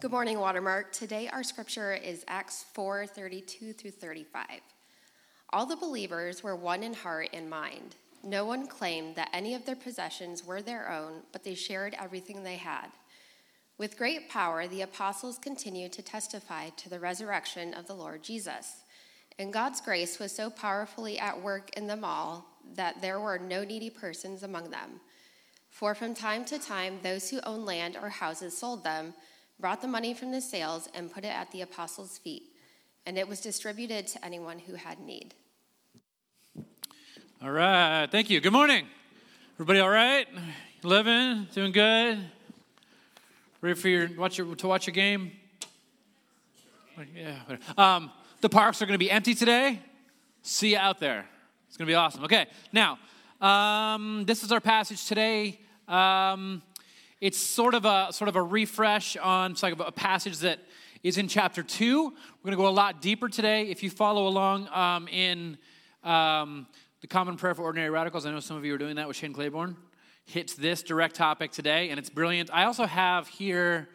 Good morning, Watermark. Today our scripture is Acts 4 32 through 35. All the believers were one in heart and mind. No one claimed that any of their possessions were their own, but they shared everything they had. With great power, the apostles continued to testify to the resurrection of the Lord Jesus. And God's grace was so powerfully at work in them all that there were no needy persons among them. For from time to time, those who owned land or houses sold them, brought the money from the sales, and put it at the apostles' feet, and it was distributed to anyone who had need. All right, thank you. Good morning. Everybody all right? Living? Doing good? Ready for your, watch your, to watch your game? Yeah. Um, the parks are going to be empty today. See you out there. It's going to be awesome. Okay, now, um, this is our passage today. Um, it's sort of a sort of a refresh on like a passage that is in chapter two. We're going to go a lot deeper today. If you follow along um, in um, the Common Prayer for Ordinary Radicals, I know some of you are doing that with Shane Claiborne. Hits this direct topic today, and it's brilliant. I also have here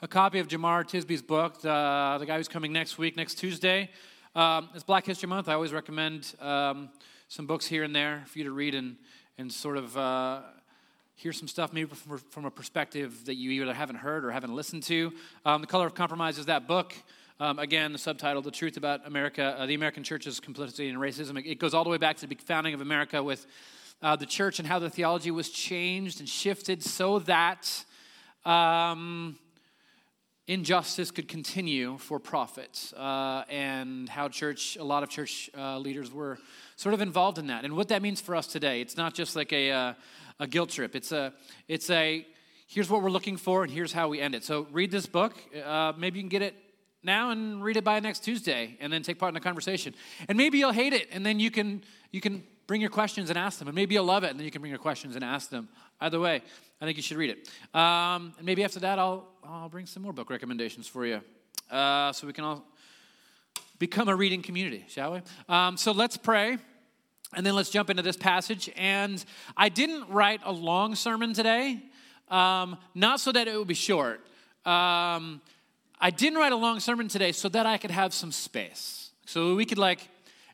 a copy of Jemar Tisby's book, the, the guy who's coming next week, next Tuesday. Um, it's Black History Month. I always recommend um, some books here and there for you to read and, and sort of uh, hear some stuff maybe from, from, a perspective that you either haven't heard or haven't listened to. Um, the Color of Compromise is that book. Um, again, the subtitle, The Truth About America, uh, the American Church's Complicity in Racism. It goes all the way back to the founding of America with uh, the church and how the theology was changed and shifted so that um, injustice could continue for profit, uh, and how church, a lot of church uh, leaders were sort of involved in that. And what that means for us today, it's not just like a, uh, a guilt trip. It's a, it's a, here's what we're looking for, and here's how we end it. So read this book. Uh, maybe you can get it now and read it by next Tuesday, and then take part in the conversation. And maybe you'll hate it, and then you can you can bring your questions and ask them. And maybe you'll love it, and then you can bring your questions and ask them. Either way, I think you should read it. Um, and maybe after that, I'll I'll bring some more book recommendations for you, uh, so we can all become a reading community, shall we? Um, so let's pray. And then let's jump into this passage. And I didn't write a long sermon today, um, not so that it would be short. Um, I didn't write a long sermon today so that I could have some space, so we could like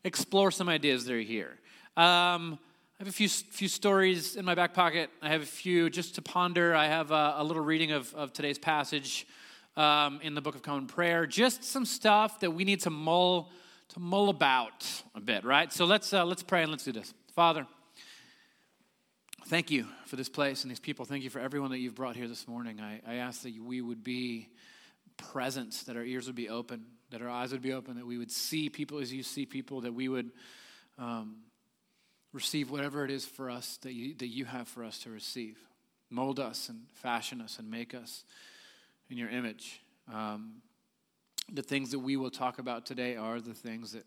explore some ideas that are here. Um, I have a few few stories in my back pocket. I have a few just to ponder. I have a, a little reading of, of today's passage um, in the Book of Common Prayer. Just some stuff that we need to mull to mull about a bit, right? So let's, uh, let's pray and let's do this. Father, thank you for this place and these people. Thank you for everyone that you've brought here this morning. I, I ask that we would be present, that our ears would be open, that our eyes would be open, that we would see people as you see people, that we would um, receive whatever it is for us that you, that you have for us to receive. Mold us and fashion us and make us in your image. Um, the things that we will talk about today are the things that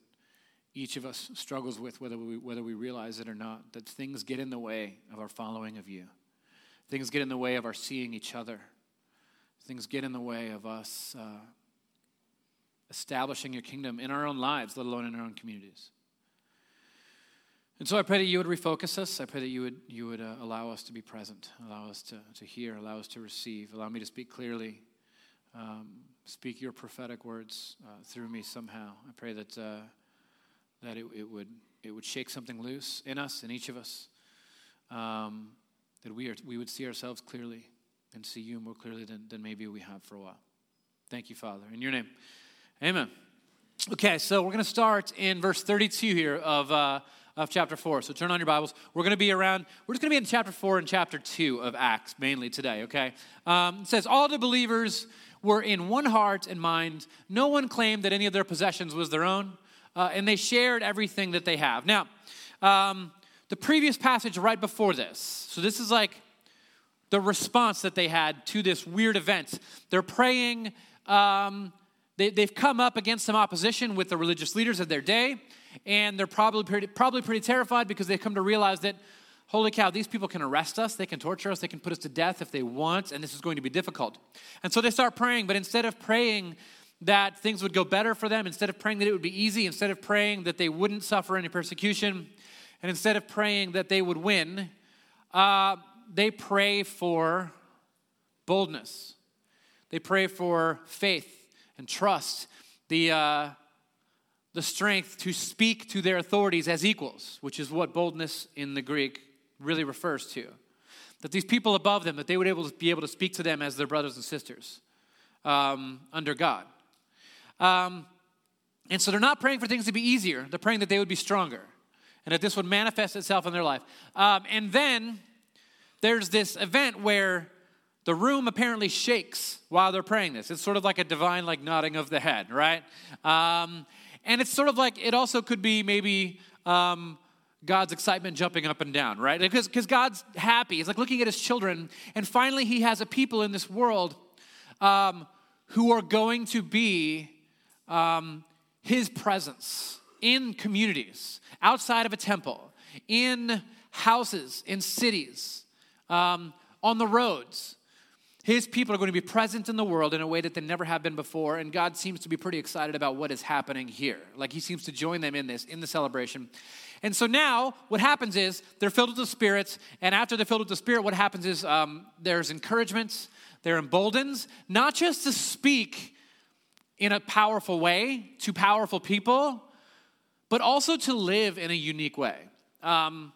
each of us struggles with, whether we, whether we realize it or not. That things get in the way of our following of you, things get in the way of our seeing each other, things get in the way of us uh, establishing your kingdom in our own lives, let alone in our own communities. And so I pray that you would refocus us. I pray that you would, you would uh, allow us to be present, allow us to, to hear, allow us to receive, allow me to speak clearly. Um, speak your prophetic words uh, through me somehow. I pray that, uh, that it, it, would, it would shake something loose in us, in each of us, um, that we, are, we would see ourselves clearly and see you more clearly than, than maybe we have for a while. Thank you, Father. In your name, amen. Okay, so we're going to start in verse 32 here of, uh, of chapter 4. So turn on your Bibles. We're going to be around, we're just going to be in chapter 4 and chapter 2 of Acts mainly today, okay? Um, it says, All the believers were in one heart and mind. No one claimed that any of their possessions was their own, uh, and they shared everything that they have. Now, um, the previous passage right before this, so this is like the response that they had to this weird event. They're praying. Um, they, they've come up against some opposition with the religious leaders of their day, and they're probably pretty, probably pretty terrified because they've come to realize that holy cow, these people can arrest us, they can torture us, they can put us to death if they want, and this is going to be difficult. And so they start praying, but instead of praying that things would go better for them, instead of praying that it would be easy, instead of praying that they wouldn't suffer any persecution, and instead of praying that they would win, uh, they pray for boldness. they pray for faith and trust, the, uh, the strength to speak to their authorities as equals, which is what boldness in the Greek really refers to. That these people above them, that they would able to be able to speak to them as their brothers and sisters um, under God. Um, and so they're not praying for things to be easier, they're praying that they would be stronger and that this would manifest itself in their life. Um, and then there's this event where the room apparently shakes while they're praying this. It's sort of like a divine like nodding of the head, right? Um, and it's sort of like it also could be maybe um, God's excitement jumping up and down, right? Because God's happy. He's like looking at his children, and finally he has a people in this world um, who are going to be um, his presence in communities, outside of a temple, in houses, in cities, um, on the roads. His people are going to be present in the world in a way that they never have been before, and God seems to be pretty excited about what is happening here. Like He seems to join them in this, in the celebration. And so now, what happens is they're filled with the Spirit, and after they're filled with the Spirit, what happens is um, there's encouragement, they're emboldened, not just to speak in a powerful way to powerful people, but also to live in a unique way. Um,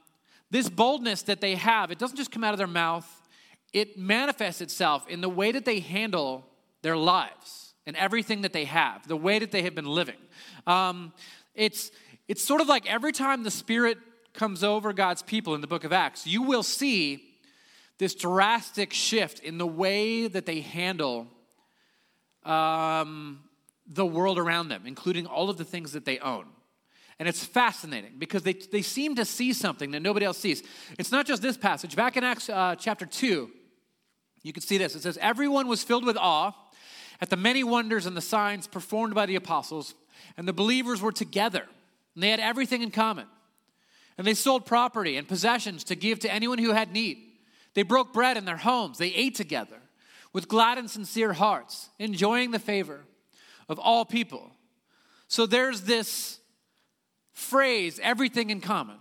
this boldness that they have, it doesn't just come out of their mouth, it manifests itself in the way that they handle their lives and everything that they have, the way that they have been living. Um, it's, it's sort of like every time the Spirit comes over God's people in the book of Acts, you will see this drastic shift in the way that they handle um, the world around them, including all of the things that they own. And it's fascinating because they, they seem to see something that nobody else sees. It's not just this passage. Back in Acts uh, chapter 2, you can see this. It says, Everyone was filled with awe at the many wonders and the signs performed by the apostles, and the believers were together, and they had everything in common. And they sold property and possessions to give to anyone who had need. They broke bread in their homes, they ate together with glad and sincere hearts, enjoying the favor of all people. So there's this phrase, everything in common,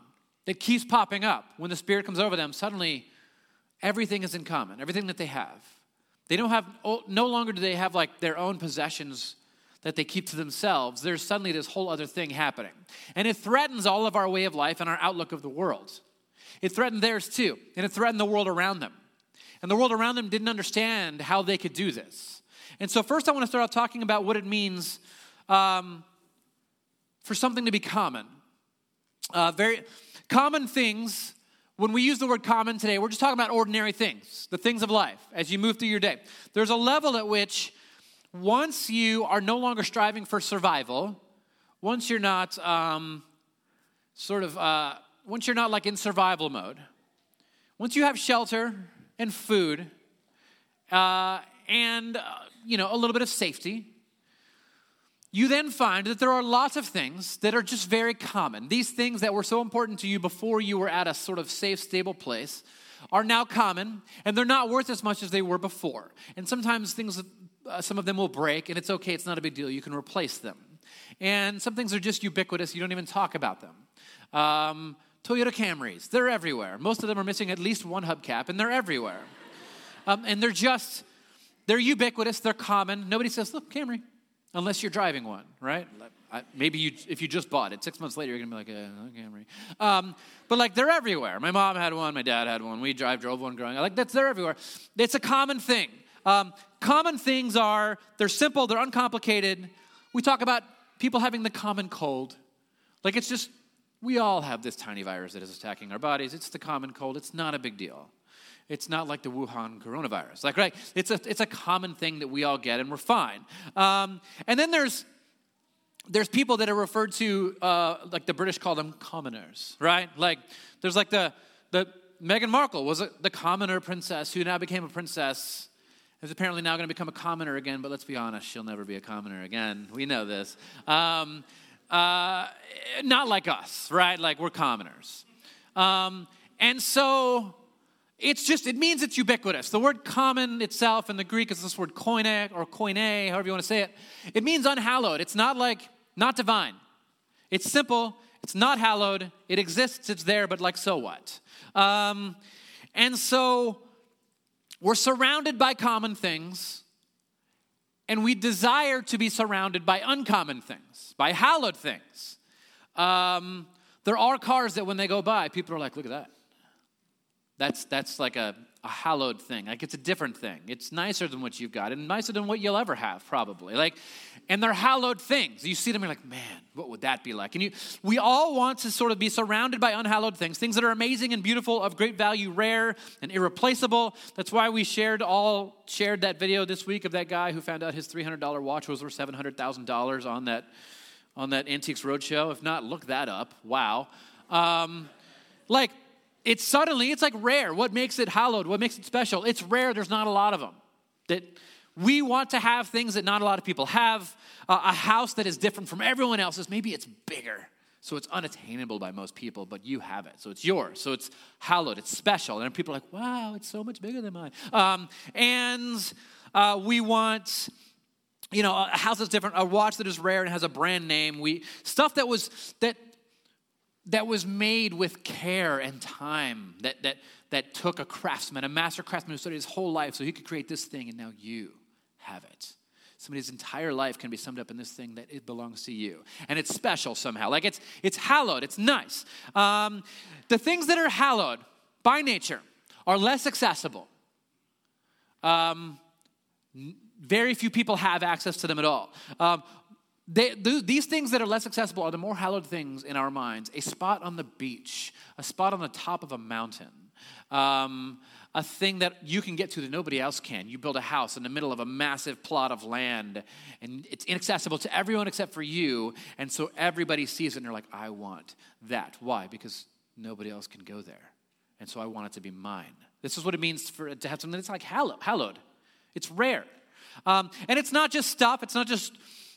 that keeps popping up. When the Spirit comes over them, suddenly everything is in common, everything that they have. They don't have, oh, no longer do they have like their own possessions that they keep to themselves. There's suddenly this whole other thing happening. And it threatens all of our way of life and our outlook of the world. It threatened theirs too, and it threatened the world around them. And the world around them didn't understand how they could do this. And so, first, I want to start off talking about what it means um, for something to be common. Uh, very common things. When we use the word common today, we're just talking about ordinary things, the things of life as you move through your day. There's a level at which, once you are no longer striving for survival, once you're not um, sort of, uh, once you're not like in survival mode, once you have shelter and food uh, and, uh, you know, a little bit of safety, you then find that there are lots of things that are just very common. These things that were so important to you before you were at a sort of safe, stable place are now common, and they're not worth as much as they were before. And sometimes things, uh, some of them will break, and it's okay, it's not a big deal. You can replace them. And some things are just ubiquitous, you don't even talk about them. Um, Toyota Camrys, they're everywhere. Most of them are missing at least one hubcap, and they're everywhere. Um, and they're just, they're ubiquitous, they're common. Nobody says, look, Camry unless you're driving one, right? maybe you, if you just bought it, six months later, you're gonna be like, Camry. Um, but like they're everywhere. My mom had one, my dad had one. We drive, drove one growing up. Like that's they're everywhere. It's a common thing. Um, common things are they're simple, they're uncomplicated. We talk about people having the common cold. Like it's just we all have this tiny virus that is attacking our bodies. It's the common cold. It's not a big deal. It's not like the Wuhan coronavirus. Like, right? It's a, it's a common thing that we all get and we're fine. Um, and then there's, there's people that are referred to, uh, like the British call them commoners, right? Like, there's like the, the Meghan Markle was a, the commoner princess who now became a princess is apparently now going to become a commoner again, but let's be honest, she'll never be a commoner again. We know this. Um, uh, not like us, right? Like we're commoners. Um, and so it's just, it means it's ubiquitous. The word common itself in the Greek is this word koine or koine, however you want to say it. It means unhallowed. It's not like, not divine. It's simple, it's not hallowed, it exists, it's there, but like, so what? Um, and so we're surrounded by common things, and we desire to be surrounded by uncommon things, by hallowed things. Um, there are cars that when they go by, people are like, look at that. That's, that's like a, a hallowed thing. Like it's a different thing. It's nicer than what you've got and nicer than what you'll ever have, probably. Like, and they're hallowed things. You see them, you're like, man, what would that be like? And you, we all want to sort of be surrounded by unhallowed things, things that are amazing and beautiful, of great value, rare and irreplaceable. That's why we shared all shared that video this week of that guy who found out his $300 watch was worth $700,000 on that on that Antiques Roadshow. If not, look that up. Wow. Um, like it's suddenly it's like rare. What makes it hallowed? What makes it special? It's rare. There's not a lot of them that we want to have things that not a lot of people have. Uh, a house that is different from everyone else's. Maybe it's bigger. So it's unattainable by most people but you have it. So it's yours. So it's hallowed. It's special. And people are like wow it's so much bigger than mine. Um, and uh, we want you know a house that's different a watch that is rare and has a brand name. We stuff that was that that was made with care and time, that, that, that took a craftsman, a master craftsman who studied his whole life so he could create this thing, and now you have it. Somebody's entire life can be summed up in this thing that it belongs to you. And it's special somehow. Like it's, it's hallowed, it's nice. Um, the things that are hallowed by nature are less accessible. Um, very few people have access to them at all. Um, they, these things that are less accessible are the more hallowed things in our minds a spot on the beach, a spot on the top of a mountain, um, a thing that you can get to that nobody else can. You build a house in the middle of a massive plot of land, and it's inaccessible to everyone except for you, and so everybody sees it and they're like, I want that. Why? Because nobody else can go there, and so I want it to be mine. This is what it means for, to have something that's like hallowed. It's rare. Um, and it's not just stuff, it's not just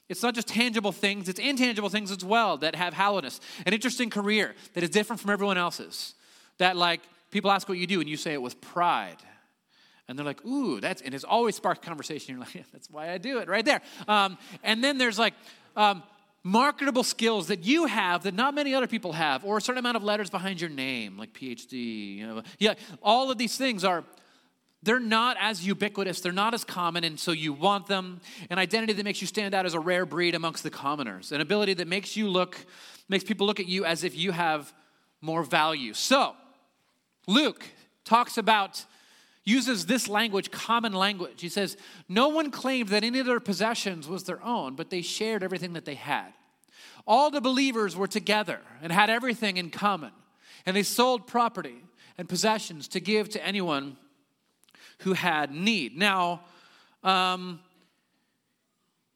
it's not just tangible things, it's intangible things as well that have hallowedness. An interesting career that is different from everyone else's. That, like, people ask what you do and you say it with pride. And they're like, ooh, that's, and it's always sparked conversation. You're like, yeah, that's why I do it right there. Um, and then there's like, um, marketable skills that you have that not many other people have, or a certain amount of letters behind your name, like PhD. You know, yeah, all of these things are they're not as ubiquitous, they're not as common, and so you want them. An identity that makes you stand out as a rare breed amongst the commoners, an ability that makes you look, makes people look at you as if you have more value. So, Luke talks about, uses this language, common language. He says, No one claimed that any of their possessions was their own, but they shared everything that they had. All the believers were together and had everything in common, and they sold property and possessions to give to anyone who had need. Now, um,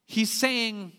he's saying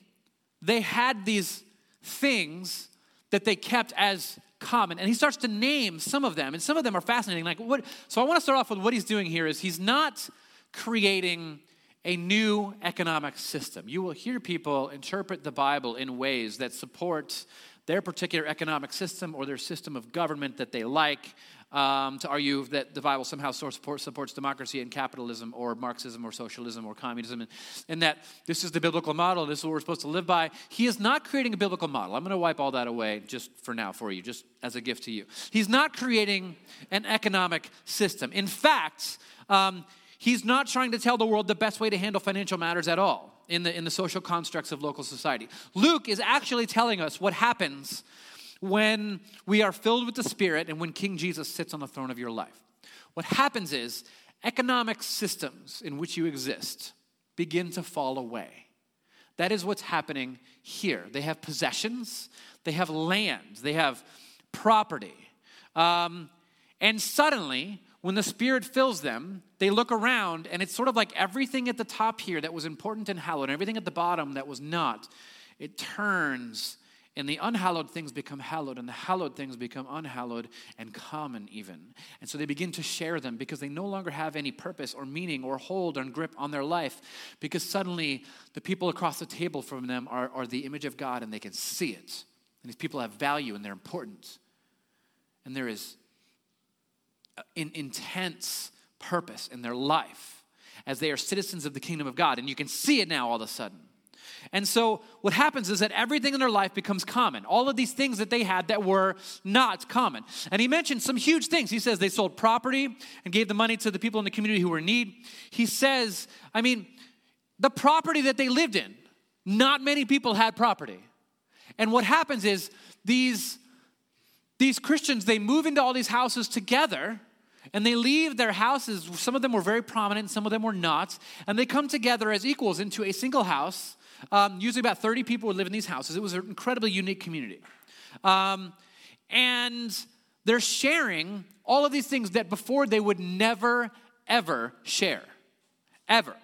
they had these things that they kept as common. And he starts to name some of them and some of them are fascinating. Like what so i want to start off with what he's doing here is he's not creating a new economic system. You will hear people interpret the bible in ways that support their particular economic system or their system of government that they like um, to argue that the Bible somehow supports, democracy and capitalism or Marxism or socialism or communism, and, and, that this is the biblical model, this is what we're supposed to live by. He is not creating a biblical model. I'm going to wipe all that away just for now for you, just as a gift to you. He's not creating an economic system. In fact, um, he's not trying to tell the world the best way to handle financial matters at all in the, in the social constructs of local society. Luke is actually telling us what happens when we are filled with the Spirit and when King Jesus sits on the throne of your life. What happens is economic systems in which you exist begin to fall away. That is what's happening here. They have possessions, they have land, they have property. Um, and suddenly, when the Spirit fills them, they look around and it's sort of like everything at the top here that was important and hallowed, and everything at the bottom that was not, it turns and the unhallowed things become hallowed, and the hallowed things become unhallowed and common, even. And so they begin to share them because they no longer have any purpose or meaning or hold or grip on their life because suddenly the people across the table from them are, are the image of God and they can see it. And these people have value and they're important. And there is an intense purpose in their life as they are citizens of the kingdom of God. And you can see it now all of a sudden. And so what happens is that everything in their life becomes common. All of these things that they had that were not common. And he mentioned some huge things. He says they sold property and gave the money to the people in the community who were in need. He says, I mean, the property that they lived in. Not many people had property. And what happens is these, these Christians, they move into all these houses together and they leave their houses. Some of them were very prominent, some of them were not. And they come together as equals into a single house. Um, usually about 30 people would live in these houses. It was an incredibly unique community. Um, and they're sharing all of these things that before they would never, ever share. Ever.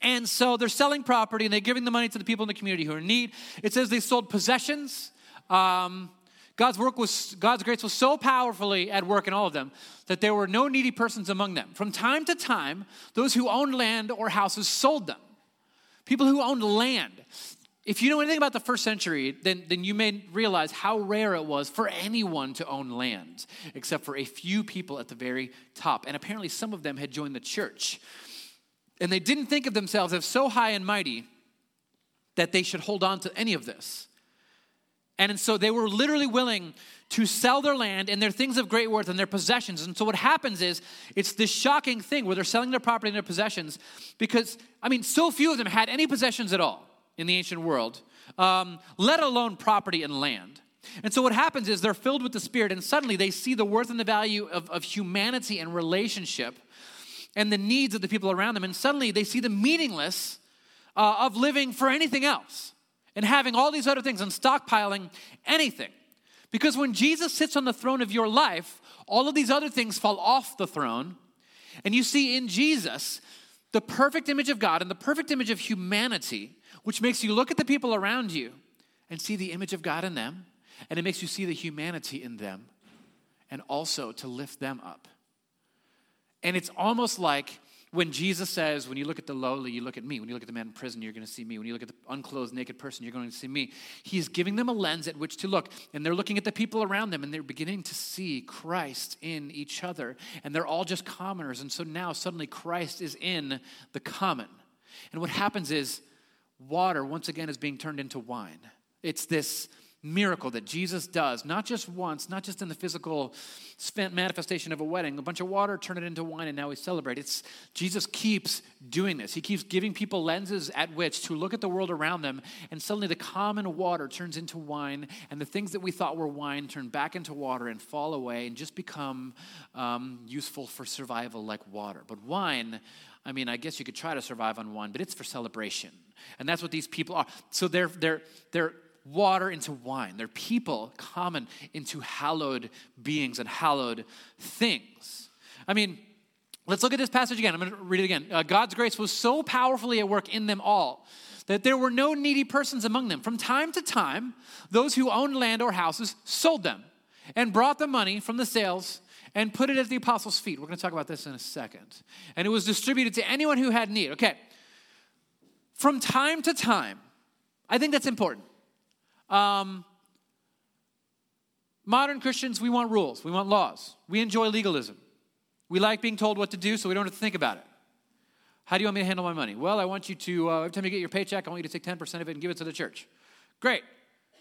And so they're selling property and they're giving the money to the people in the community who are in need. It says they sold possessions. Um, God's work was, God's grace was so powerfully at work in all of them that there were no needy persons among them. From time to time, those who owned land or houses sold them. People who owned land. If you know anything about the first century, then, then you may realize how rare it was for anyone to own land, except for a few people at the very top. And apparently, some of them had joined the church. And they didn't think of themselves as so high and mighty that they should hold on to any of this. And so they were literally willing to sell their land and their things of great worth and their possessions. And so what happens is it's this shocking thing where they're selling their property and their possessions because, I mean, so few of them had any possessions at all in the ancient world, um, let alone property and land. And so what happens is they're filled with the Spirit and suddenly they see the worth and the value of, of humanity and relationship and the needs of the people around them. And suddenly they see the meaningless uh, of living for anything else and having all these other things and stockpiling anything. Because when Jesus sits on the throne of your life, all of these other things fall off the throne. And you see in Jesus the perfect image of God and the perfect image of humanity, which makes you look at the people around you and see the image of God in them. And it makes you see the humanity in them and also to lift them up. And it's almost like when Jesus says, when you look at the lowly, you look at me. When you look at the man in prison, you're going to see me. When you look at the unclothed, naked person, you're going to see me. He's giving them a lens at which to look. And they're looking at the people around them and they're beginning to see Christ in each other. And they're all just commoners. And so now suddenly Christ is in the common. And what happens is water, once again, is being turned into wine. It's this miracle that Jesus does, not just once, not just in the physical manifestation of a wedding, a bunch of water, turn it into wine, and now we celebrate. It's Jesus keeps doing this. He keeps giving people lenses at which to look at the world around them, and suddenly the common water turns into wine, and the things that we thought were wine turn back into water and fall away and just become um, useful for survival like water. But wine, I mean, I guess you could try to survive on wine, but it's for celebration. And that's what these people are. So they're, they're, they're water into wine. They're people common into hallowed beings and hallowed things. I mean, let's look at this passage again. I'm going to read it again. Uh, God's grace was so powerfully at work in them all that there were no needy persons among them. From time to time, those who owned land or houses sold them and brought the money from the sales and put it at the apostles' feet. We're going to talk about this in a second. And it was distributed to anyone who had need. Okay. From time to time, I think that's important. Um, modern Christians, we want rules, we want laws. We enjoy legalism. We like being told what to do so we don't have to think about it. How do you want me to handle my money? Well, I want you to, uh, every time you get your paycheck, I want you to take 10% of it and give it to the church. Great.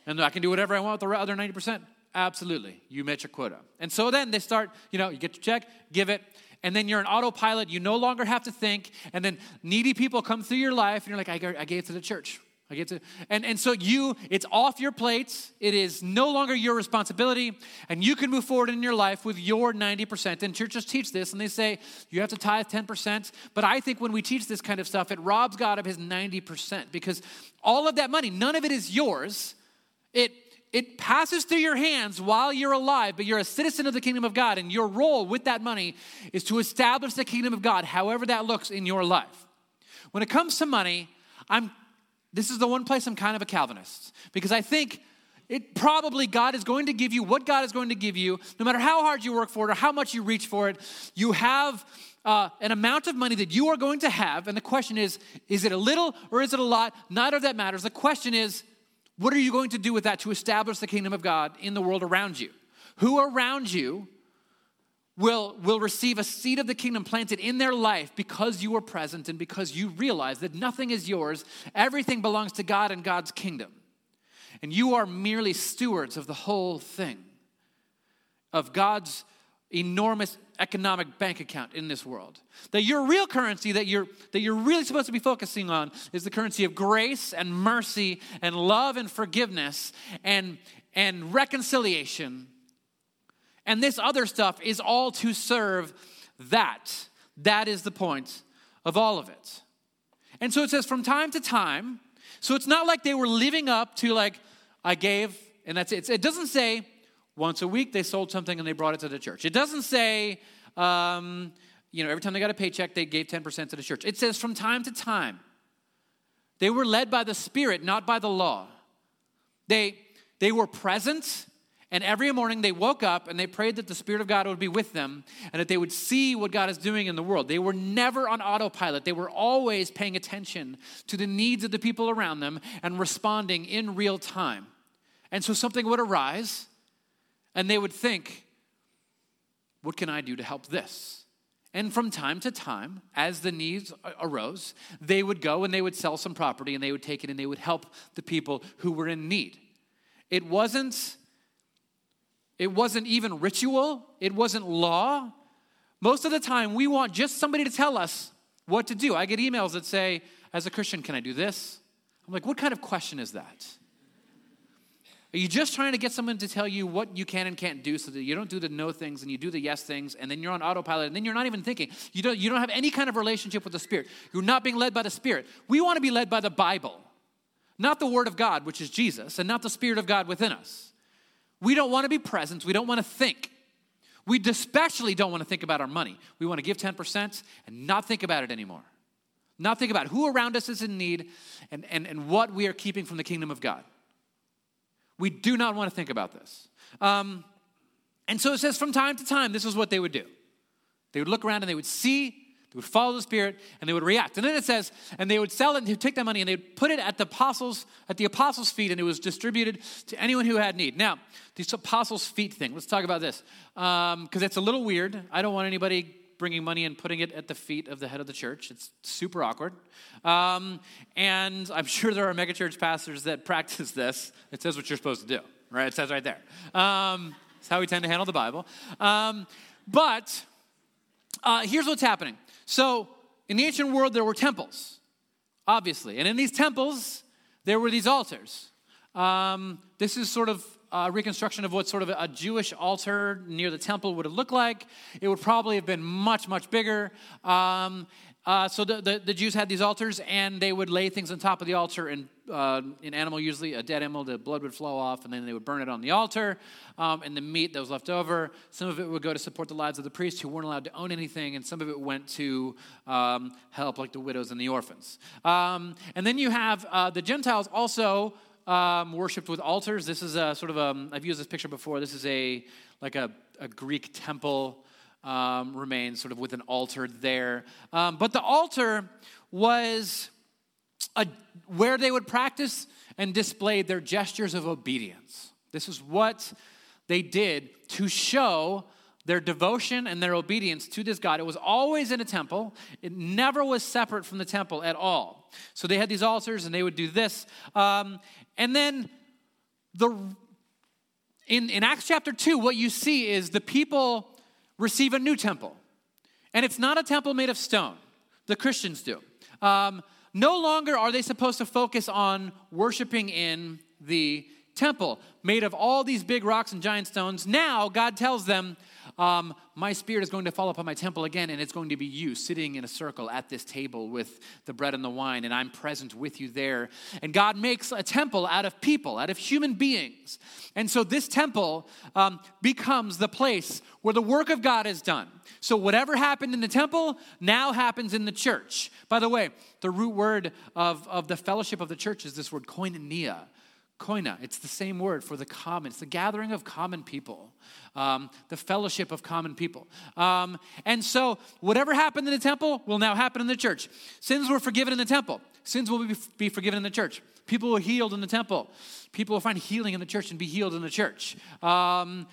And I can do whatever I want with the other 90%? Absolutely. You met your quota. And so then they start, you know, you get your check, give it, and then you're an autopilot. You no longer have to think. And then needy people come through your life, and you're like, I, I gave it to the church. I get to, and, and so you, it's off your plates. It is no longer your responsibility, and you can move forward in your life with your 90%. And churches teach this, and they say you have to tithe 10%. But I think when we teach this kind of stuff, it robs God of his 90% because all of that money, none of it is yours. It it passes through your hands while you're alive, but you're a citizen of the kingdom of God, and your role with that money is to establish the kingdom of God, however that looks in your life. When it comes to money, I'm this is the one place I'm kind of a Calvinist because I think it probably God is going to give you what God is going to give you, no matter how hard you work for it or how much you reach for it. You have uh, an amount of money that you are going to have, and the question is is it a little or is it a lot? Neither of that matters. The question is, what are you going to do with that to establish the kingdom of God in the world around you? Who around you will, will receive a seed of the kingdom planted in their life because you are present and because you realize that nothing is yours, everything belongs to God and God's kingdom. And you are merely stewards of the whole thing, of God's enormous economic bank account in this world. That your real currency that you're that you're really supposed to be focusing on is the currency of grace and mercy and love and forgiveness and and reconciliation. And this other stuff is all to serve that. That is the point of all of it. And so it says from time to time, so it's not like they were living up to like I gave and that's it. It doesn't say once a week they sold something and they brought it to the church. It doesn't say, um, you know, every time they got a paycheck, they gave 10% to the church. It says from time to time. They were led by the Spirit, not by the law. They, they were present, and every morning they woke up and they prayed that the Spirit of God would be with them and that they would see what God is doing in the world. They were never on autopilot. They were always paying attention to the needs of the people around them and responding in real time. And so something would arise, and they would think, What can I do to help this? And from time to time, as the needs arose, they would go and they would sell some property and they would take it and they would help the people who were in need. It wasn't it wasn't even ritual, it wasn't law. Most of the time we want just somebody to tell us what to do. I get emails that say, as a Christian, can I do this? I'm like, what kind of question is that? Are you just trying to get someone to tell you what you can and can't do so that you don't do the no things and you do the yes things and then you're on autopilot and then you're not even thinking? You don't, you don't have any kind of relationship with the Spirit. You're not being led by the Spirit. We want to be led by the Bible, not the Word of God, which is Jesus, and not the Spirit of God within us. We don't want to be present. We don't want to think. We especially don't want to think about our money. We want to give 10% and not think about it anymore. Not think about who around us is in need and, and, and what we are keeping from the kingdom of God. We do not want to think about this. Um, and so it says from time to time, this is what they would do. They would look around and they would see, they would follow the Spirit, and they would react. And then it says, and they would sell it and they would take that money and they would put it at the apostles, at the apostles' feet, and it was distributed to anyone who had need. Now, this apostles' feet thing, let's talk about this. Because um, it's a little weird. I don't want anybody bringing money and putting it at the feet of the head of the church. It's super awkward. Um, and I'm sure there are megachurch pastors that practice this. It says what you're supposed to do, right? It says right there. Um, it's how we tend to handle the Bible. Um, but uh, here's what's happening. So, in the ancient world, there were temples, obviously. And in these temples, there were these altars. Um, this is sort of a reconstruction of what sort of a Jewish altar near the temple would have looked like. It would probably have been much, much bigger. Um, uh, so the, the, the, Jews had these altars, and they would lay things on top of the altar, and uh, an animal, usually a dead animal, the blood would flow off, and then they would burn it on the altar, um, and the meat that was left over, some of it would go to support the lives of the priests who weren't allowed to own anything, and some of it went to um, help like the widows and the orphans. Um, and then you have uh, the Gentiles also um, worshipped with altars. This is a sort of a, I've used this picture before. This is a like a, a Greek temple um, remains, sort of with an altar there. Um, but the altar was a, where they would practice and display their gestures of obedience. This is what they did to show their devotion and their obedience to this God. It was always in a temple, it never was separate from the temple at all. So they had these altars and they would do this. Um, and then the in, in Acts chapter 2, what you see is the people receive a new temple. And it's not a temple made of stone, the Christians do. Um, no longer are they supposed to focus on worshiping in the temple made of all these big rocks and giant stones. Now, God tells them, um, my spirit is going to fall upon my temple again, and it's going to be you sitting in a circle at this table with the bread and the wine, and I'm present with you there. And God makes a temple out of people, out of human beings. And so this temple um, becomes the place where the work of God is done. So whatever happened in the temple now happens in the church. By the way, the root word of, of the fellowship of the church is this word koinonia koina. It's the same word for the common. It's the gathering of common people, um, the fellowship of common people. Um, and so, whatever happened in the temple will now happen in the church. Sins were forgiven in the temple. Sins will be, forgiven in the church. People were healed in the temple. People will find healing in the church and be healed in the church. Um,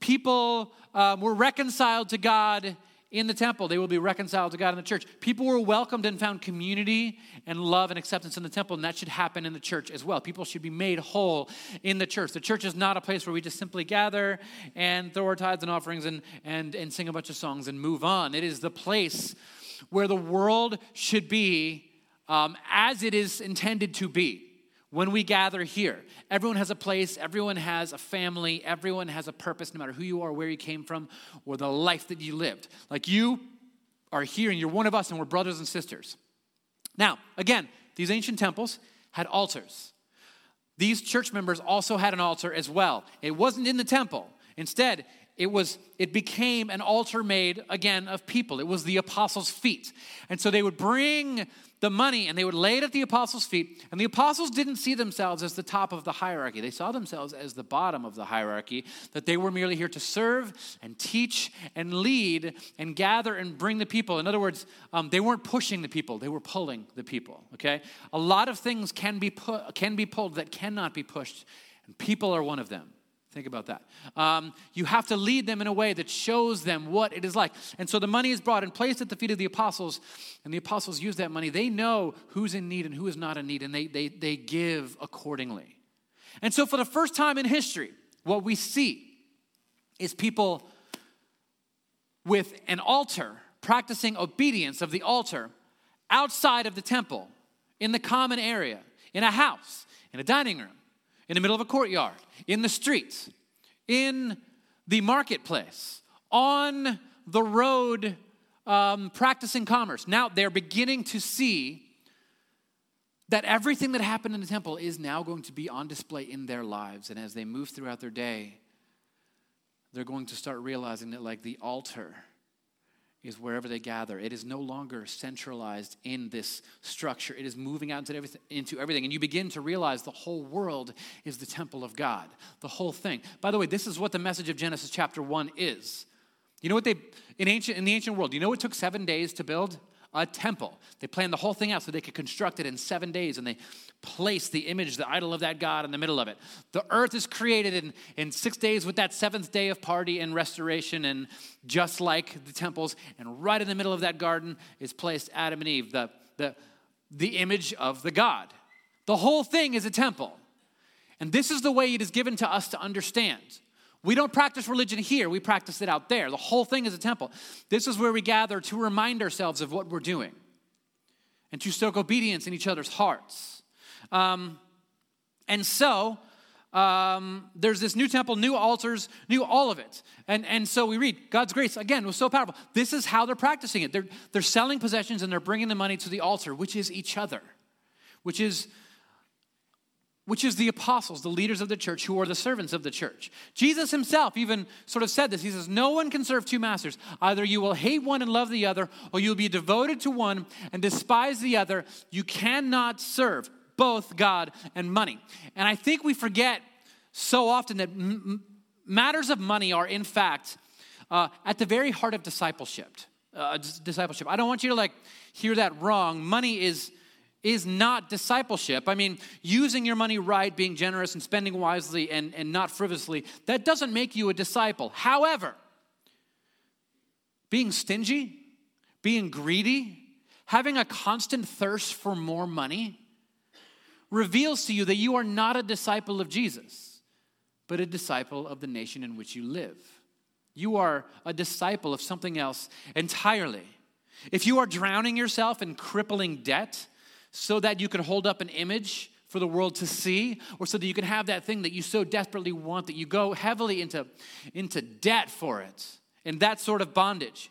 people um, were reconciled to God in the temple, they will be reconciled to God in the church. People were welcomed and found community and love and acceptance in the temple, and that should happen in the church as well. People should be made whole in the church. The church is not a place where we just simply gather and throw our tithes and offerings and, and, and sing a bunch of songs and move on. It is the place where the world should be um, as it is intended to be when we gather here. Everyone has a place, everyone has a family, everyone has a purpose, no matter who you are, where you came from, or the life that you lived. Like you are here and you're one of us and we're brothers and sisters. Now, again, these ancient temples had altars. These church members also had an altar as well. It wasn't in the temple. Instead, it was it became an altar made again of people it was the apostles feet and so they would bring the money and they would lay it at the apostles' feet. And the apostles didn't see themselves as the top of the hierarchy, they saw themselves as the bottom of the hierarchy, that they were merely here to serve and teach and lead and gather and bring the people. In other words, um, they weren't pushing the people, they were pulling the people, okay? A lot of things can be, pu- can be pulled that cannot be pushed, and people are one of them. Think about that. Um, you have to lead them in a way that shows them what it is like. And so the money is brought and placed at the feet of the apostles, and the apostles use that money. They know who's in need and who is not in need, and they, they, they give accordingly. And so, for the first time in history, what we see is people with an altar practicing obedience of the altar outside of the temple, in the common area, in a house, in a dining room in the middle of a courtyard, in the streets, in the marketplace, on the road, um, practicing commerce. Now they're beginning to see that everything that happened in the temple is now going to be on display in their lives. And as they move throughout their day, they're going to start realizing that, like the altar, is wherever they gather. It is no longer centralized in this structure. It is moving out into everything, into everything. And you begin to realize the whole world is the temple of God, the whole thing. By the way, this is what the message of Genesis chapter 1 is. You know what they, in, ancient, in the ancient world, you know it took seven days to build? a temple. They planned the whole thing out so they could construct it in seven days, and they placed the image, the idol of that God, in the middle of it. The earth is created in, in six days with that seventh day of party and restoration, and just like the temples, and right in the middle of that garden is placed Adam and Eve, the, the, the image of the God. The whole thing is a temple. And this is the way it is given to us to understand. We don't practice religion here, we practice it out there. The whole thing is a temple. This is where we gather to remind ourselves of what we're doing and to stoke obedience in each other's hearts. Um, and so, um, there's this new temple, new altars, new all of it. And, and so we read, God's grace, again, was so powerful. This is how they're practicing it. They're, they're selling possessions and they're bringing the money to the altar, which is each other, which is which is the apostles, the leaders of the church, who are the servants of the church. Jesus himself even sort of said this. He says, No one can serve two masters. Either you will hate one and love the other, or you'll be devoted to one and despise the other. You cannot serve both God and money. And I think we forget so often that m- matters of money are, in fact, uh, at the very heart of discipleship. Uh, discipleship. I don't want you to like hear that wrong. Money is is not discipleship. I mean, using your money right, being generous, and spending wisely and, and not frivolously, that doesn't make you a disciple. However, being stingy, being greedy, having a constant thirst for more money reveals to you that you are not a disciple of Jesus, but a disciple of the nation in which you live. You are a disciple of something else entirely. If you are drowning yourself in crippling debt, so that you can hold up an image for the world to see, or so that you can have that thing that you so desperately want that you go heavily into, into debt for it, and that sort of bondage.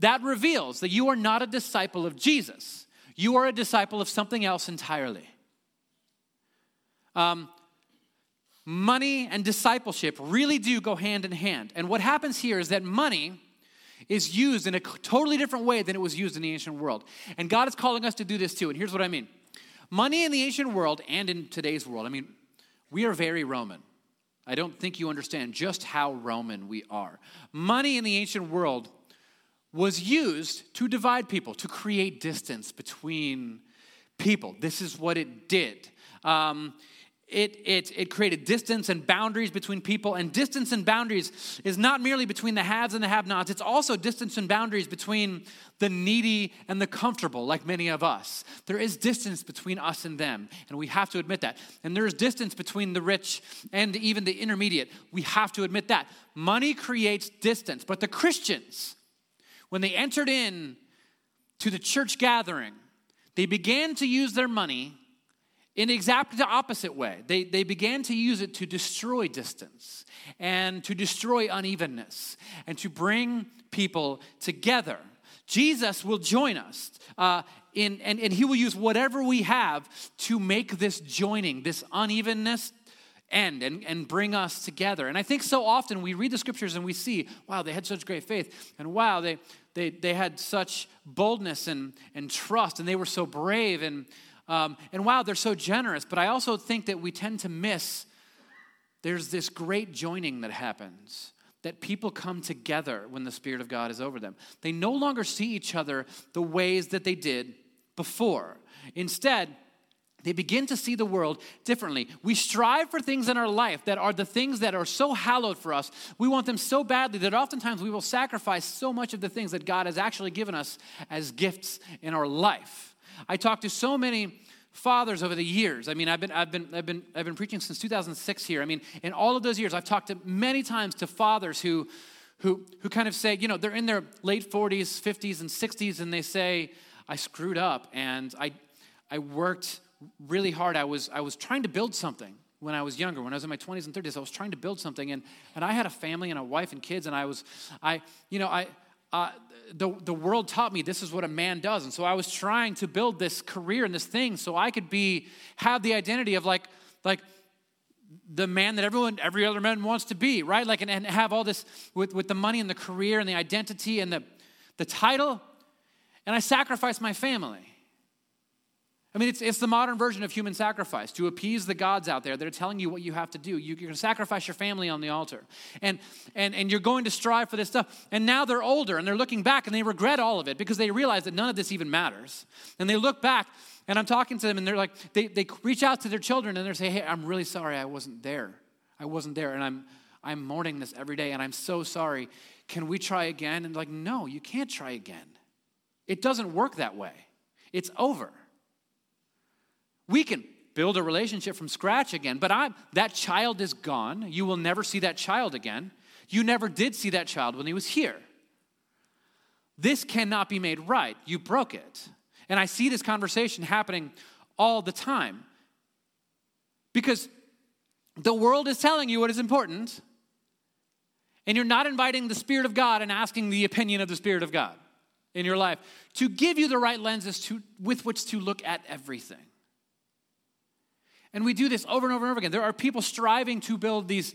That reveals that you are not a disciple of Jesus. You are a disciple of something else entirely. Um, money and discipleship really do go hand in hand. And what happens here is that money is used in a totally different way than it was used in the ancient world. And God is calling us to do this too. And here's what I mean money in the ancient world and in today's world, I mean, we are very Roman. I don't think you understand just how Roman we are. Money in the ancient world was used to divide people, to create distance between people. This is what it did. Um, it, it, it created distance and boundaries between people. And distance and boundaries is not merely between the haves and the have nots, it's also distance and boundaries between the needy and the comfortable, like many of us. There is distance between us and them, and we have to admit that. And there is distance between the rich and even the intermediate. We have to admit that. Money creates distance, but the Christians, when they entered in to the church gathering, they began to use their money in exactly the opposite way. They, they began to use it to destroy distance and to destroy unevenness and to bring people together. Jesus will join us uh, in, and, and he will use whatever we have to make this joining, this unevenness, end and, and bring us together. And I think so often we read the scriptures and we see, wow, they had such great faith, and wow, they, they, they had such boldness and, and trust, and they were so brave, and um, and wow, they're so generous. But I also think that we tend to miss there's this great joining that happens that people come together when the Spirit of God is over them. They no longer see each other the ways that they did before. Instead, they begin to see the world differently. We strive for things in our life that are the things that are so hallowed for us. We want them so badly that oftentimes we will sacrifice so much of the things that God has actually given us as gifts in our life. I talked to so many fathers over the years. I mean, I've been, I've been, I've been, I've been preaching since 2006 here. I mean, in all of those years, I've talked to many times to fathers who, who, who kind of say, you know, they're in their late 40s, 50s, and 60s, and they say, I screwed up and I, I worked really hard. I was, I was trying to build something when I was younger, when I was in my 20s and 30s. I was trying to build something, and, and I had a family and a wife and kids, and I was, I, you know, I, uh, the, the world taught me this is what a man does. And so I was trying to build this career and this thing so I could be, have the identity of like, like the man that everyone, every other man wants to be, right? Like, and, and have all this with, with the money and the career and the identity and the, the title. And I sacrificed my family. I mean, it's, it's the modern version of human sacrifice to appease the gods out there that are telling you what you have to do. You, are going to sacrifice your family on the altar. And, and, and you're going to strive for this stuff. And now they're older and they're looking back and they regret all of it because they realize that none of this even matters. And they look back and I'm talking to them and they're like, they, they reach out to their children and they say, hey, I'm really sorry I wasn't there. I wasn't there. And I'm, I'm mourning this every day and I'm so sorry. Can we try again? And like, no, you can't try again. It doesn't work that way. It's over. We can build a relationship from scratch again, but I'm, that child is gone. You will never see that child again. You never did see that child when he was here. This cannot be made right. You broke it. And I see this conversation happening all the time because the world is telling you what is important, and you're not inviting the Spirit of God and asking the opinion of the Spirit of God in your life to give you the right lenses to, with which to look at everything. And we do this over and over and over again. There are people striving to build these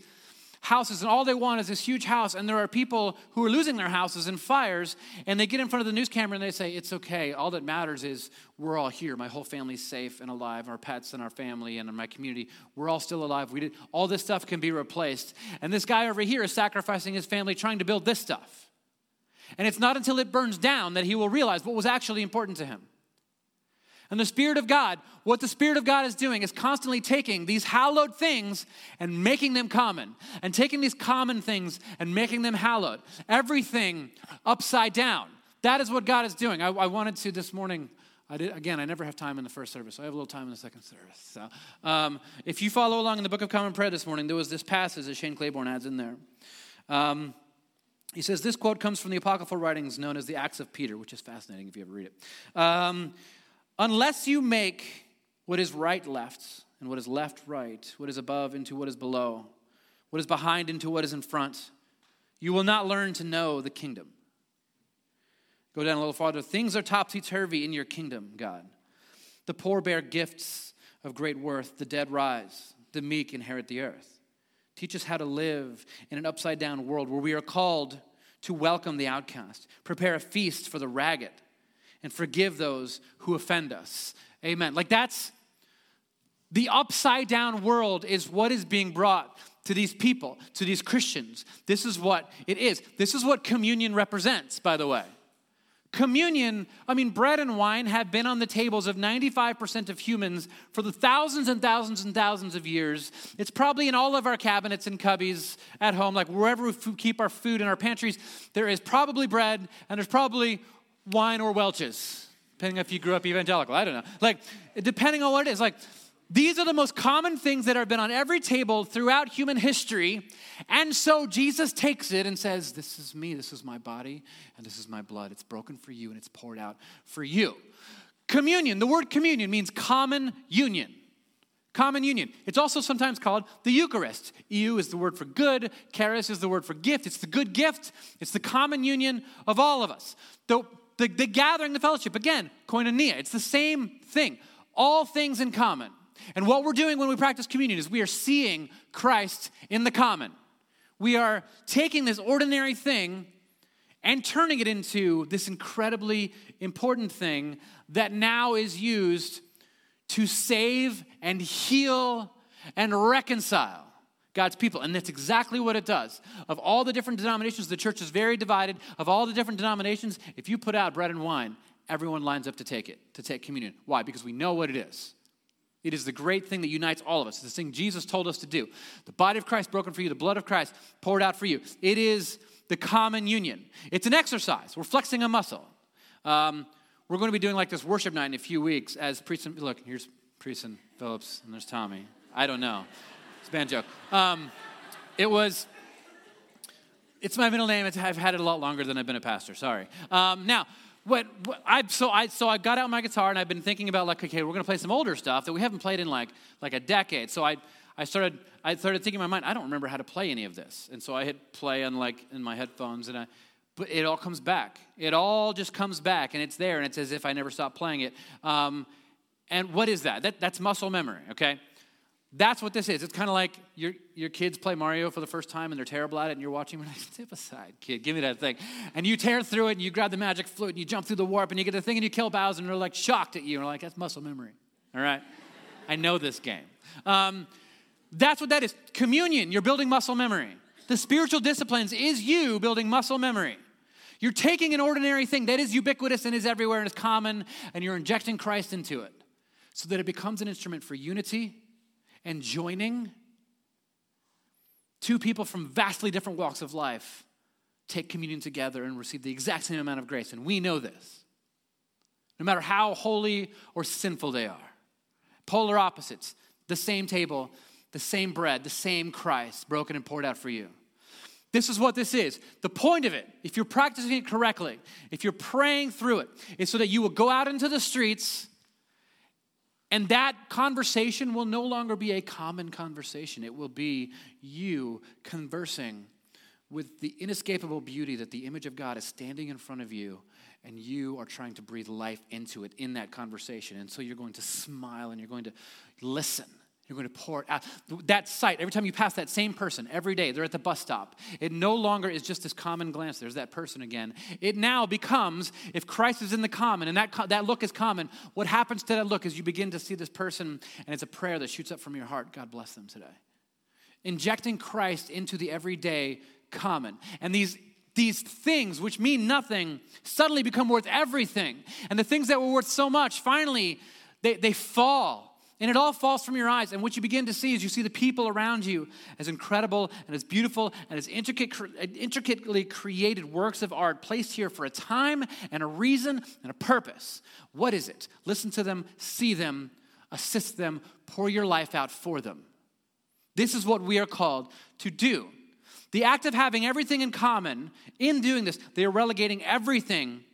houses, and all they want is this huge house. And there are people who are losing their houses in fires, and they get in front of the news camera and they say, It's okay. All that matters is we're all here. My whole family's safe and alive, our pets and our family and my community. We're all still alive. We did, all this stuff can be replaced. And this guy over here is sacrificing his family trying to build this stuff. And it's not until it burns down that he will realize what was actually important to him. And the Spirit of God, what the Spirit of God is doing is constantly taking these hallowed things and making them common, and taking these common things and making them hallowed. Everything upside down. That is what God is doing. I, I wanted to this morning. I did, again, I never have time in the first service, so I have a little time in the second service. So, um, if you follow along in the Book of Common Prayer this morning, there was this passage that Shane Claiborne adds in there. Um, he says this quote comes from the apocryphal writings known as the Acts of Peter, which is fascinating if you ever read it. Um, Unless you make what is right left, and what is left right, what is above into what is below, what is behind into what is in front, you will not learn to know the kingdom. Go down a little farther. Things are topsy turvy in your kingdom, God. The poor bear gifts of great worth, the dead rise, the meek inherit the earth. Teach us how to live in an upside down world where we are called to welcome the outcast, prepare a feast for the ragged, and forgive those who offend us. Amen. Like that's the upside down world is what is being brought to these people, to these Christians. This is what it is. This is what communion represents, by the way. Communion, I mean, bread and wine have been on the tables of 95% of humans for the thousands and thousands and thousands of years. It's probably in all of our cabinets and cubbies at home, like wherever we keep our food in our pantries, there is probably bread and there's probably wine or Welch's, depending if you grew up evangelical. I don't know. Like, depending on what it is. Like, these are the most common things that have been on every table throughout human history. And so Jesus takes it and says, This is me, this is my body, and this is my blood. It's broken for you and it's poured out for you. Communion, the word communion means common union. Common union. It's also sometimes called the Eucharist. Eu is the word for good, charis is the word for gift. It's the good gift, it's the common union of all of us. The, the, the gathering, the fellowship, again, koinonia, it's the same thing. All things in common. And what we're doing when we practice communion is we are seeing Christ in the common. We are taking this ordinary thing and turning it into this incredibly important thing that now is used to save and heal and reconcile God's people. And that's exactly what it does. Of all the different denominations, the church is very divided. Of all the different denominations, if you put out bread and wine, everyone lines up to take it, to take communion. Why? Because we know what it is. It is the great thing that unites all of us. It's the thing Jesus told us to do. The body of Christ broken for you, the blood of Christ poured out for you. It is the common union. It's an exercise. We're flexing a muscle. Um, we're going to be doing like this worship night in a few weeks as Priest and, look, here's Priest and Phillips, and there's Tommy. I don't know. It's a bad joke. Um, it was, it's my middle name. It's, I've had it a lot longer than I've been a pastor. Sorry. Um, now, what, what I so I so I got out my guitar and I've been thinking about like okay we're gonna play some older stuff that we haven't played in like like a decade. So I I started I started thinking in my mind I don't remember how to play any of this, and so I hit play on like in my headphones and I. But it all comes back. It all just comes back, and it's there, and it's as if I never stopped playing it. Um, and what is that? that? That's muscle memory, okay? That's what this is. It's kind of like your, your kids play Mario for the first time and they're terrible at it, and you're watching them, and like, step aside, kid, give me that thing. And you tear through it, and you grab the magic flute, and you jump through the warp, and you get the thing, and you kill Bowser, and they're like shocked at you. And they're like, that's muscle memory. All right? I know this game. Um, that's what that is. Communion, you're building muscle memory. The spiritual disciplines is you building muscle memory. You're taking an ordinary thing that is ubiquitous and is everywhere and is common, and you're injecting Christ into it so that it becomes an instrument for unity and joining, two people from vastly different walks of life take communion together and receive the exact same amount of grace. And we know this. No matter how holy or sinful they are, polar opposites, the same table, the same bread, the same Christ broken and poured out for you. This is what this is. The point of it, if you're practicing it correctly, if you're praying through it, is so that you will go out into the streets and that conversation will no longer be a common conversation. It will be you conversing with the inescapable beauty that the image of God is standing in front of you, and you are trying to breathe life into it in that conversation. And so you're going to smile and you're going to listen you're going to pour it out. That sight, every time you pass that same person, every day, they're at the bus stop. It no longer is just this common glance. There's that person again. It now becomes, if Christ is in the common and that, that look is common, what happens to that look is you begin to see this person and it's a prayer that shoots up from your heart. God bless them today. Injecting Christ into the everyday common. And these these things which mean nothing suddenly become worth everything. And the things that were worth so much, finally, they, they fall and it all falls from your eyes. And what you begin to see is you see the people around you as incredible and as beautiful and as intricate, uh, intricately created works of art placed here for a time and a reason and a purpose. What is it? Listen to them, see them, assist them, pour your life out for them. This is what we are called to do. The act of having everything in common, in doing this, they are relegating everything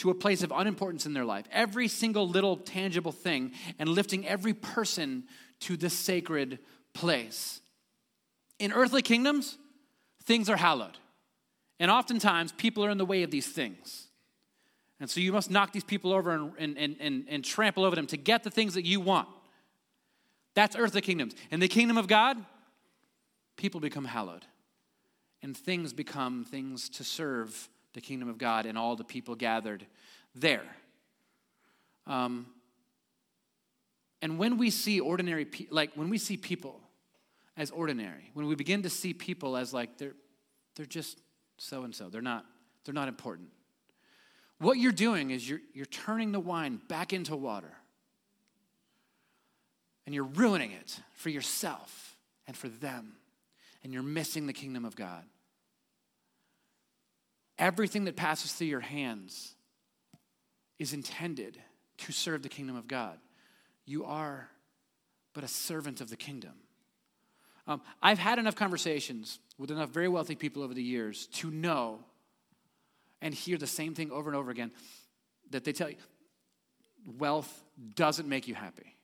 to a place of unimportance in their life, every single little tangible thing, and lifting every person to the sacred place. In earthly kingdoms, things are hallowed. And oftentimes, people are in the way of these things. And so you must knock these people over and, and, and, and, trample over them to get the things that you want. That's earthly kingdoms. In the kingdom of God, people become hallowed. And things become things to serve the kingdom of God and all the people gathered there. Um, and when we see ordinary, pe- like when we see people as ordinary, when we begin to see people as like they're, they're just so and so, they're not, they're not important. what you're doing is you're, you're turning the wine back into water. And you're ruining it for yourself and for them. And you're missing the kingdom of God. Everything that passes through your hands is intended to serve the kingdom of God. You are but a servant of the kingdom. Um, I've had enough conversations with enough very wealthy people over the years to know and hear the same thing over and over again that they tell you wealth doesn't make you happy.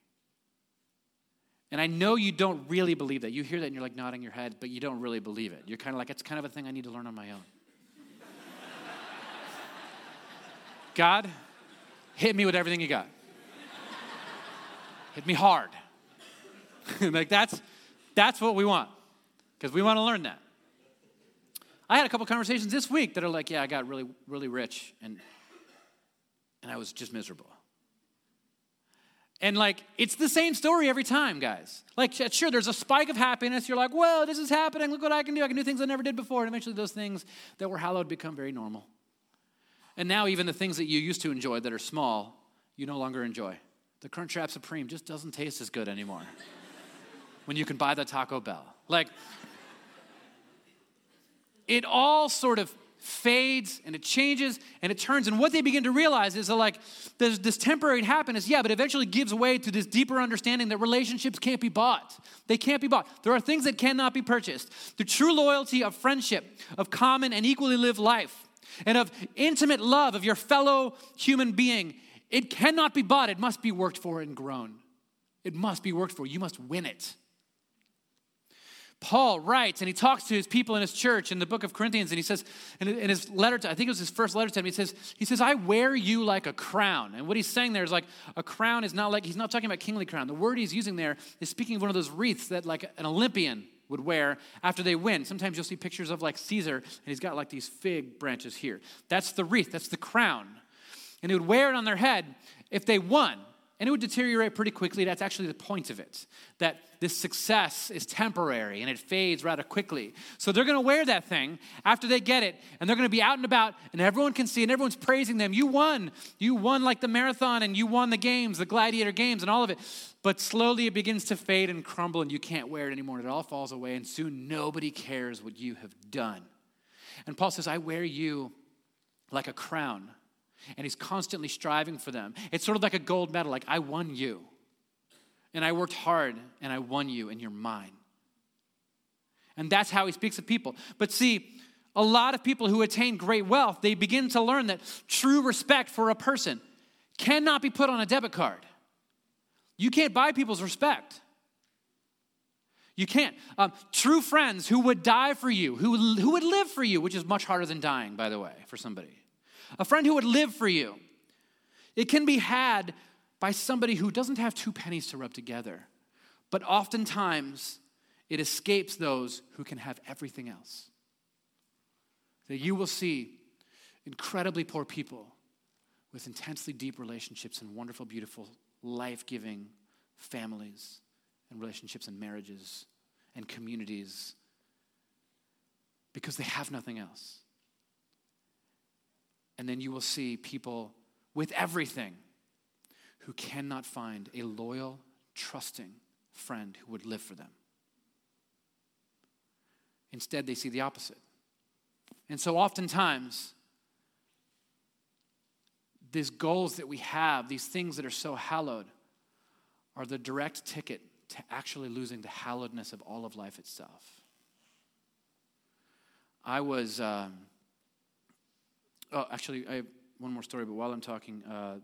And I know you don't really believe that. You hear that and you're like nodding your head, but you don't really believe it. You're kind of like, it's kind of a thing I need to learn on my own. God, hit me with everything you got. hit me hard. like that's that's what we want. Because we want to learn that. I had a couple conversations this week that are like, yeah, I got really, really rich and and I was just miserable. And like, it's the same story every time, guys. Like, sure, there's a spike of happiness. You're like, well, this is happening. Look what I can do. I can do things I never did before. And eventually, those things that were hallowed become very normal. And now, even the things that you used to enjoy that are small, you no longer enjoy. The Crunchwrap Supreme just doesn't taste as good anymore when you can buy the Taco Bell. Like, it all sort of fades and it changes and it turns. And what they begin to realize is that, like, there's this temporary happiness, yeah, but eventually gives way to this deeper understanding that relationships can't be bought. They can't be bought. There are things that cannot be purchased. The true loyalty of friendship, of common and equally lived life, and of intimate love of your fellow human being, it cannot be bought. It must be worked for and grown. It must be worked for. You must win it. Paul writes and he talks to his people in his church in the book of Corinthians, and he says, in his letter to, I think it was his first letter to him, he says, he says, I wear you like a crown. And what he's saying there is like a crown is not like, he's not talking about kingly crown. The word he's using there is speaking of one of those wreaths that like an Olympian would wear after they win. Sometimes you'll see pictures of like Caesar, and he's got like these fig branches here. That's the wreath, that's the crown. And they would wear it on their head if they won. And it would deteriorate pretty quickly. That's actually the point of it. That this success is temporary and it fades rather quickly. So they're going to wear that thing after they get it, and they're going to be out and about, and everyone can see, and everyone's praising them. You won. You won like the marathon, and you won the games, the gladiator games, and all of it. But slowly it begins to fade and crumble, and you can't wear it anymore, and it all falls away, and soon nobody cares what you have done. And Paul says, I wear you like a crown and he's constantly striving for them. It's sort of like a gold medal, like, I won you. And I worked hard and I won you and you're mine. And that's how he speaks of people. But see, a lot of people who attain great wealth, they begin to learn that true respect for a person cannot be put on a debit card. You can't buy people's respect. You can't. Um, true friends who would die for you, who, who would live for you, which is much harder than dying, by the way, for somebody a friend who would live for you. It can be had by somebody who doesn't have two pennies to rub together, but oftentimes it escapes those who can have everything else. That you will see incredibly poor people with intensely deep relationships and wonderful, beautiful, life giving families and relationships and marriages and communities because they have nothing else. And then you will see people with everything who cannot find a loyal, trusting friend who would live for them. Instead, they see the opposite. And so, oftentimes, these goals that we have, these things that are so hallowed, are the direct ticket to actually losing the hallowedness of all of life itself. I was. Um, Oh, actually, I have one more story, but while I'm talking, uh,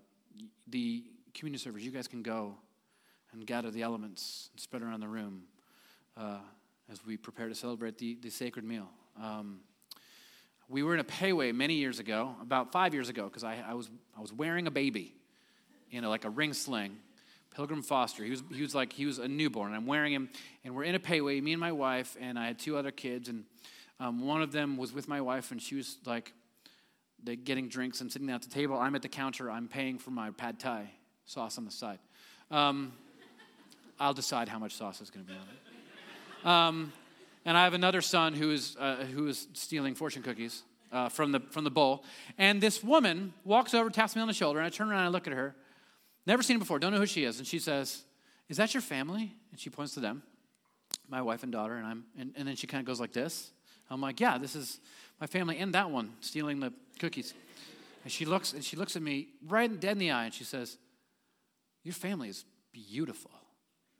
the communion servers, you guys can go and gather the elements and spread around the room uh, as we prepare to celebrate the, the sacred meal. Um, we were in a Pei Wei many years ago, about five years ago, because I, I, was, I was wearing a baby, you know, like a ring sling. Pilgrim Foster. He was, he was like, he was a newborn. I'm wearing him, and we're in a Pei Wei, me and my wife, and I had two other kids, and um, one of them was with my wife, and she was like getting drinks. I'm sitting at the table. I'm at the counter. I'm paying for my pad thai sauce on the side. Um, I'll decide how much sauce is going to be on it. Um, and I have another son who is, uh, who is stealing fortune cookies. uh, from, the, from the bowl. And this woman walks over, taps me on the shoulder, and I turn around and I look at her. Never seen her before, don't know who she is. And she says, Is that your family? And she points to them, my wife and daughter. And, I'm, and, and then she kind of goes like this. I'm like, Yeah, this is my family and that one stealing the cookies. And she looks and she looks at me right dead in the eye and she says, Your family is beautiful.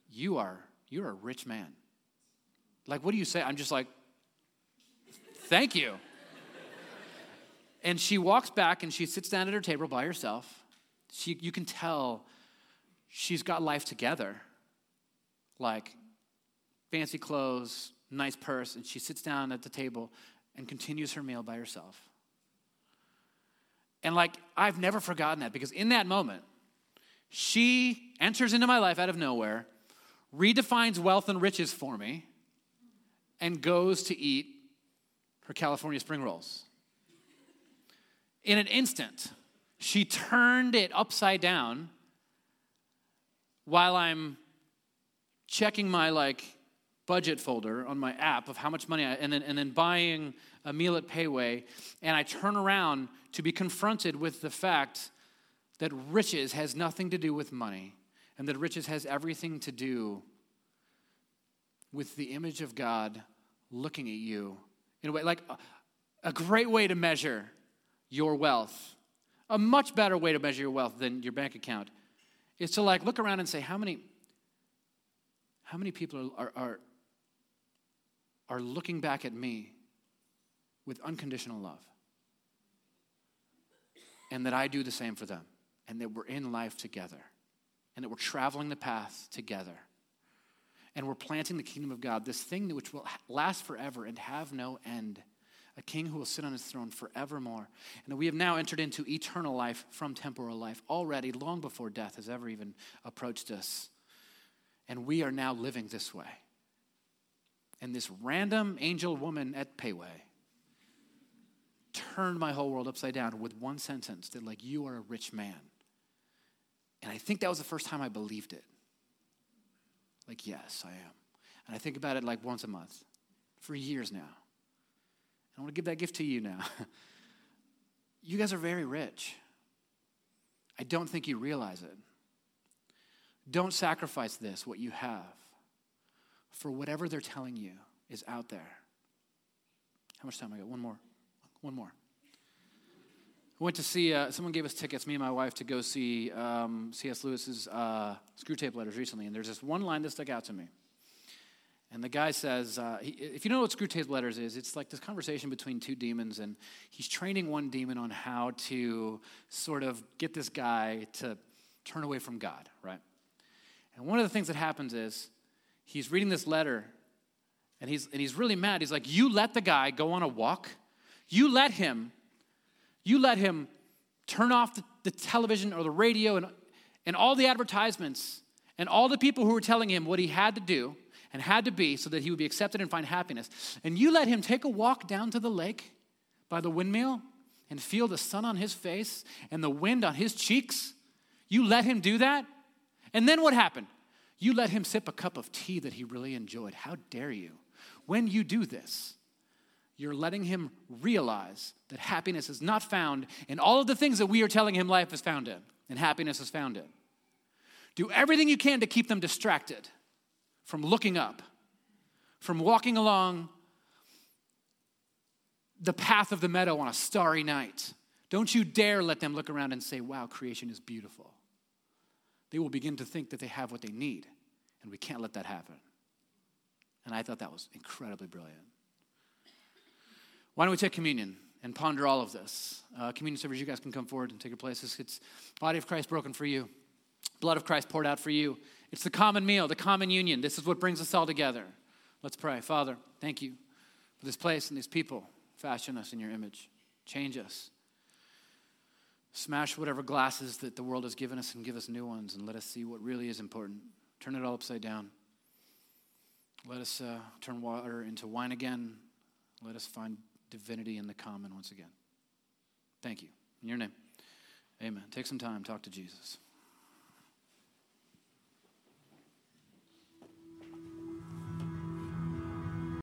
You are you're a rich man. Like, what do you say? I'm just like, thank you. and she walks back and she sits down at her table by herself. She, you can tell she's got life together. Like, fancy clothes, nice purse, and she sits down at the table and continues her meal by herself. And like, I've never forgotten that because in that moment, she enters into my life out of nowhere, redefines wealth and riches for me, and goes to eat her California spring rolls. In an instant, she turned it upside down while I'm checking my like budget folder on my app of how much money I, and then, and then buying a meal at Pei Wei, and I turn around to be confronted with the fact that riches has nothing to do with money, and that riches has everything to do with the image of God looking at you in a way like a, great way to measure your wealth, a much better way to measure your wealth than your bank account is to like look around and say how many how many people are, are, are looking back at me with unconditional love and that I do the same for them and that we're in life together and that we're traveling the path together and we're planting the kingdom of God, this thing which will last forever and have no end, a king who will sit on his throne forevermore. And that we have now entered into eternal life from temporal life already, long before death has ever even approached us. And we are now living this way. And this random angel woman at Pei Wei turned my whole world upside down with one sentence that, like, you are a rich man. And I think that was the first time I believed it. Like, yes, I am. And I think about it like once a month for years now. I want to give that gift to you now. you guys are very rich. I don't think you realize it. Don't sacrifice this, what you have, for whatever they're telling you is out there. How much time I got? One more. One more. I went to see, uh, someone gave us tickets, me and my wife, to go see um, C.S. Lewis's uh, Screwtape Letters recently. And there's this one line that stuck out to me. And the guy says, uh, he, if you know what Screwtape Letters is, it's like this conversation between two demons, and he's training one demon on how to sort of get this guy to turn away from God, right? And one of the things that happens is he's reading this letter, and he's, and he's really mad. He's like, You let the guy go on a walk, you let him you let him turn off the, the television or the radio and, and all the advertisements and all the people who were telling him what he had to do and had to be so that he would be accepted and find happiness. And you let him take a walk down to the lake by the windmill and feel the sun on his face and the wind on his cheeks. You let him do that. And then what happened? You let him sip a cup of tea that he really enjoyed. How dare you? When you do this, you're letting him realize that happiness is not found in all of the things that we are telling him life is found in and happiness is found in. Do everything you can to keep them distracted from looking up, from walking along the path of the meadow on a starry night. Don't you dare let them look around and say, wow, creation is beautiful. They will begin to think that they have what they need, and we can't let that happen. And I thought that was incredibly brilliant. Why don't we take communion and ponder all of this? Uh, communion servers, you guys can come forward and take your places. It's body of Christ broken for you, blood of Christ poured out for you. It's the common meal, the common union. This is what brings us all together. Let's pray. Father, thank you for this place and these people. Fashion us in your image, change us. Smash whatever glasses that the world has given us and give us new ones and let us see what really is important. Turn it all upside down. Let us uh, turn water into wine again. Let us find divinity in the common once again. Thank you. In your name, amen. Take some time, talk to Jesus.